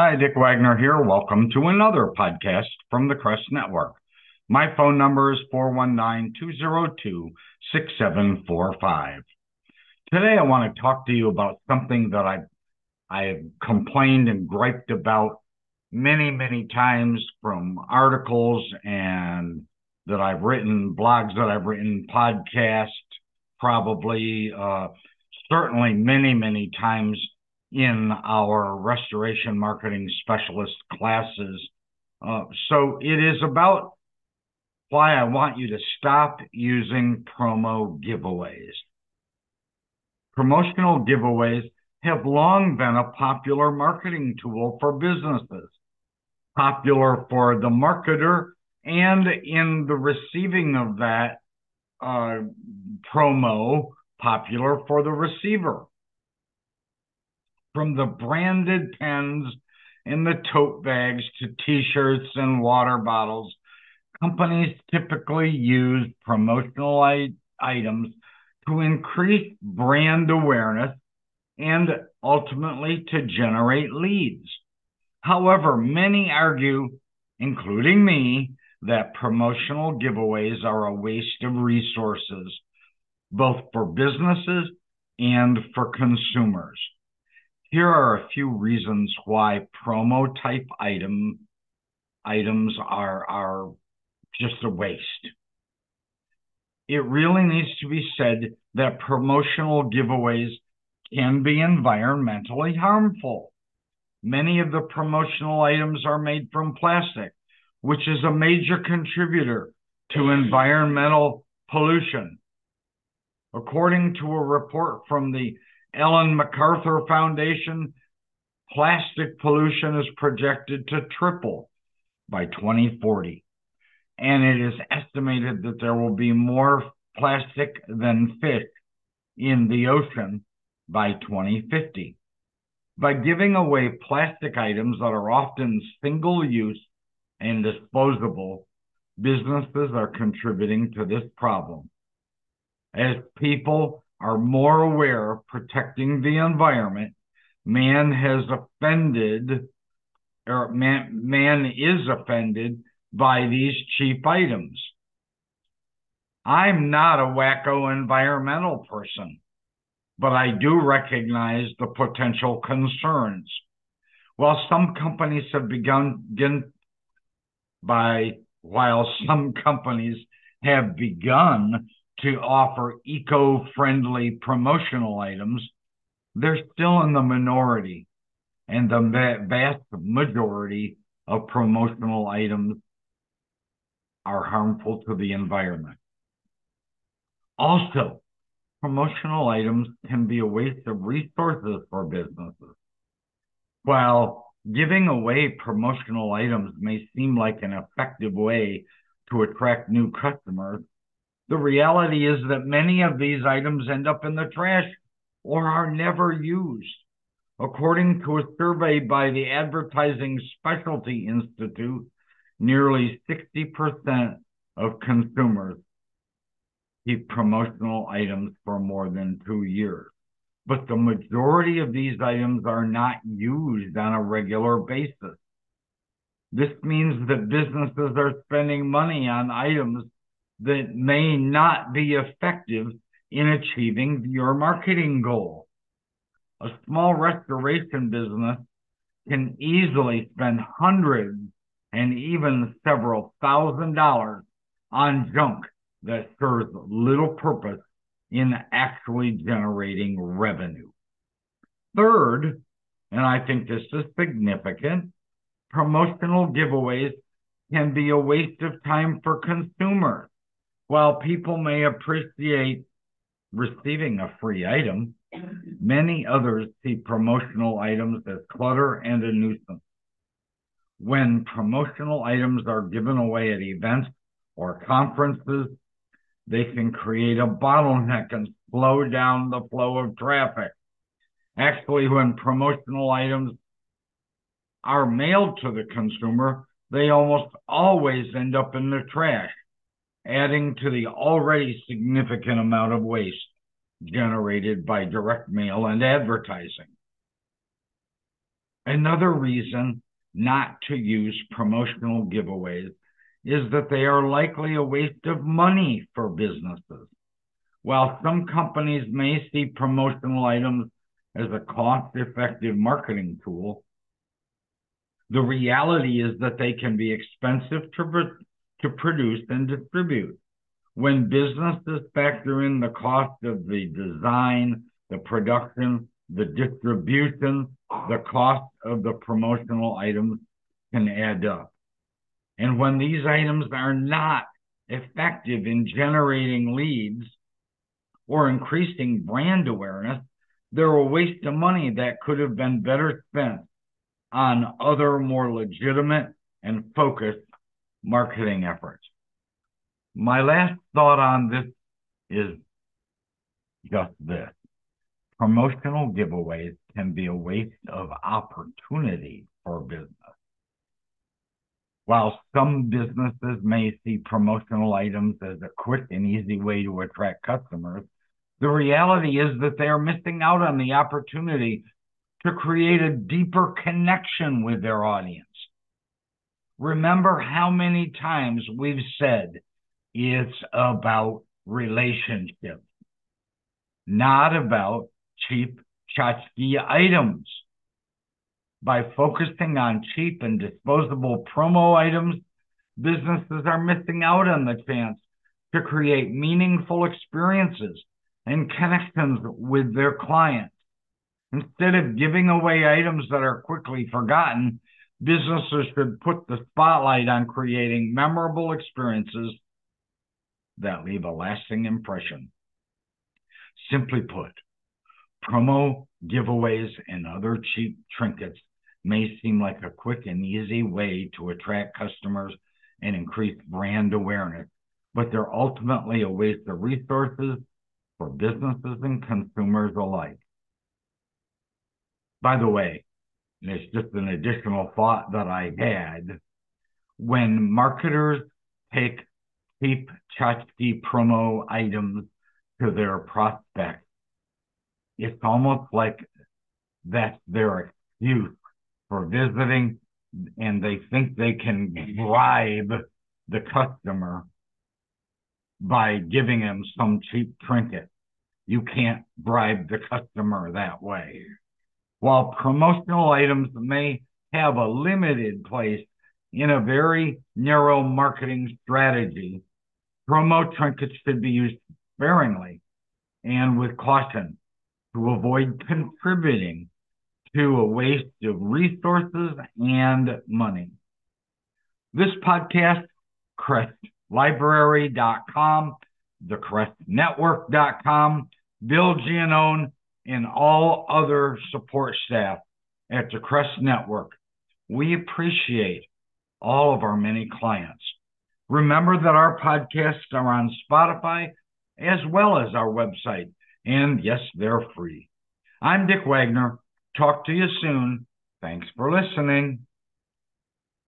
Hi, Dick Wagner here. Welcome to another podcast from the Crest Network. My phone number is 419 202 6745. Today, I want to talk to you about something that I, I have complained and griped about many, many times from articles and that I've written, blogs that I've written, podcasts, probably, uh, certainly many, many times in our restoration marketing specialist classes. Uh, so it is about why I want you to stop using promo giveaways. Promotional giveaways have long been a popular marketing tool for businesses, popular for the marketer, and in the receiving of that uh, promo, popular for the receiver from the branded pens in the tote bags to t-shirts and water bottles companies typically use promotional I- items to increase brand awareness and ultimately to generate leads. However, many argue, including me, that promotional giveaways are a waste of resources, both for businesses and for consumers. Here are a few reasons why promo type item items are are just a waste. It really needs to be said that promotional giveaways can be environmentally harmful. Many of the promotional items are made from plastic, which is a major contributor to environmental pollution. According to a report from the Ellen MacArthur Foundation, plastic pollution is projected to triple by 2040. And it is estimated that there will be more plastic than fish in the ocean by 2050. By giving away plastic items that are often single use and disposable, businesses are contributing to this problem. As people are more aware of protecting the environment, man has offended, or man, man is offended by these cheap items. I'm not a wacko environmental person, but I do recognize the potential concerns. While some companies have begun, begun by, while some companies have begun to offer eco friendly promotional items, they're still in the minority. And the vast majority of promotional items are harmful to the environment. Also, promotional items can be a waste of resources for businesses. While giving away promotional items may seem like an effective way to attract new customers, the reality is that many of these items end up in the trash or are never used. According to a survey by the Advertising Specialty Institute, nearly 60% of consumers keep promotional items for more than two years. But the majority of these items are not used on a regular basis. This means that businesses are spending money on items that may not be effective in achieving your marketing goal. A small restoration business can easily spend hundreds and even several thousand dollars on junk that serves little purpose in actually generating revenue. Third, and I think this is significant, promotional giveaways can be a waste of time for consumers. While people may appreciate receiving a free item, many others see promotional items as clutter and a nuisance. When promotional items are given away at events or conferences, they can create a bottleneck and slow down the flow of traffic. Actually, when promotional items are mailed to the consumer, they almost always end up in the trash adding to the already significant amount of waste generated by direct mail and advertising. Another reason not to use promotional giveaways is that they are likely a waste of money for businesses. While some companies may see promotional items as a cost effective marketing tool, the reality is that they can be expensive to, to produce and distribute. When businesses factor in the cost of the design, the production, the distribution, the cost of the promotional items can add up. And when these items are not effective in generating leads or increasing brand awareness, they're a waste of money that could have been better spent on other more legitimate and focused marketing efforts. My last thought on this is just this. Promotional giveaways can be a waste of opportunity for business. While some businesses may see promotional items as a quick and easy way to attract customers, the reality is that they are missing out on the opportunity to create a deeper connection with their audience. Remember how many times we've said it's about relationships, not about cheap tchotchke items. By focusing on cheap and disposable promo items, businesses are missing out on the chance to create meaningful experiences and connections with their clients. Instead of giving away items that are quickly forgotten, businesses should put the spotlight on creating memorable experiences that leave a lasting impression. Simply put, promo giveaways and other cheap trinkets may seem like a quick and easy way to attract customers and increase brand awareness, but they're ultimately a waste of resources for businesses and consumers alike. By the way, it's just an additional thought that I had. When marketers take cheap tchotchke promo items to their prospects, it's almost like that's their excuse for visiting and they think they can bribe the customer by giving him some cheap trinket. You can't bribe the customer that way. While promotional items may have a limited place in a very narrow marketing strategy, promo trinkets should be used sparingly and with caution to avoid contributing to a waste of resources and money. This podcast, CrestLibrary.com, thecrestnetwork.com, Bill and all other support staff at the Crest Network. We appreciate all of our many clients. Remember that our podcasts are on Spotify as well as our website. And yes, they're free. I'm Dick Wagner. Talk to you soon. Thanks for listening.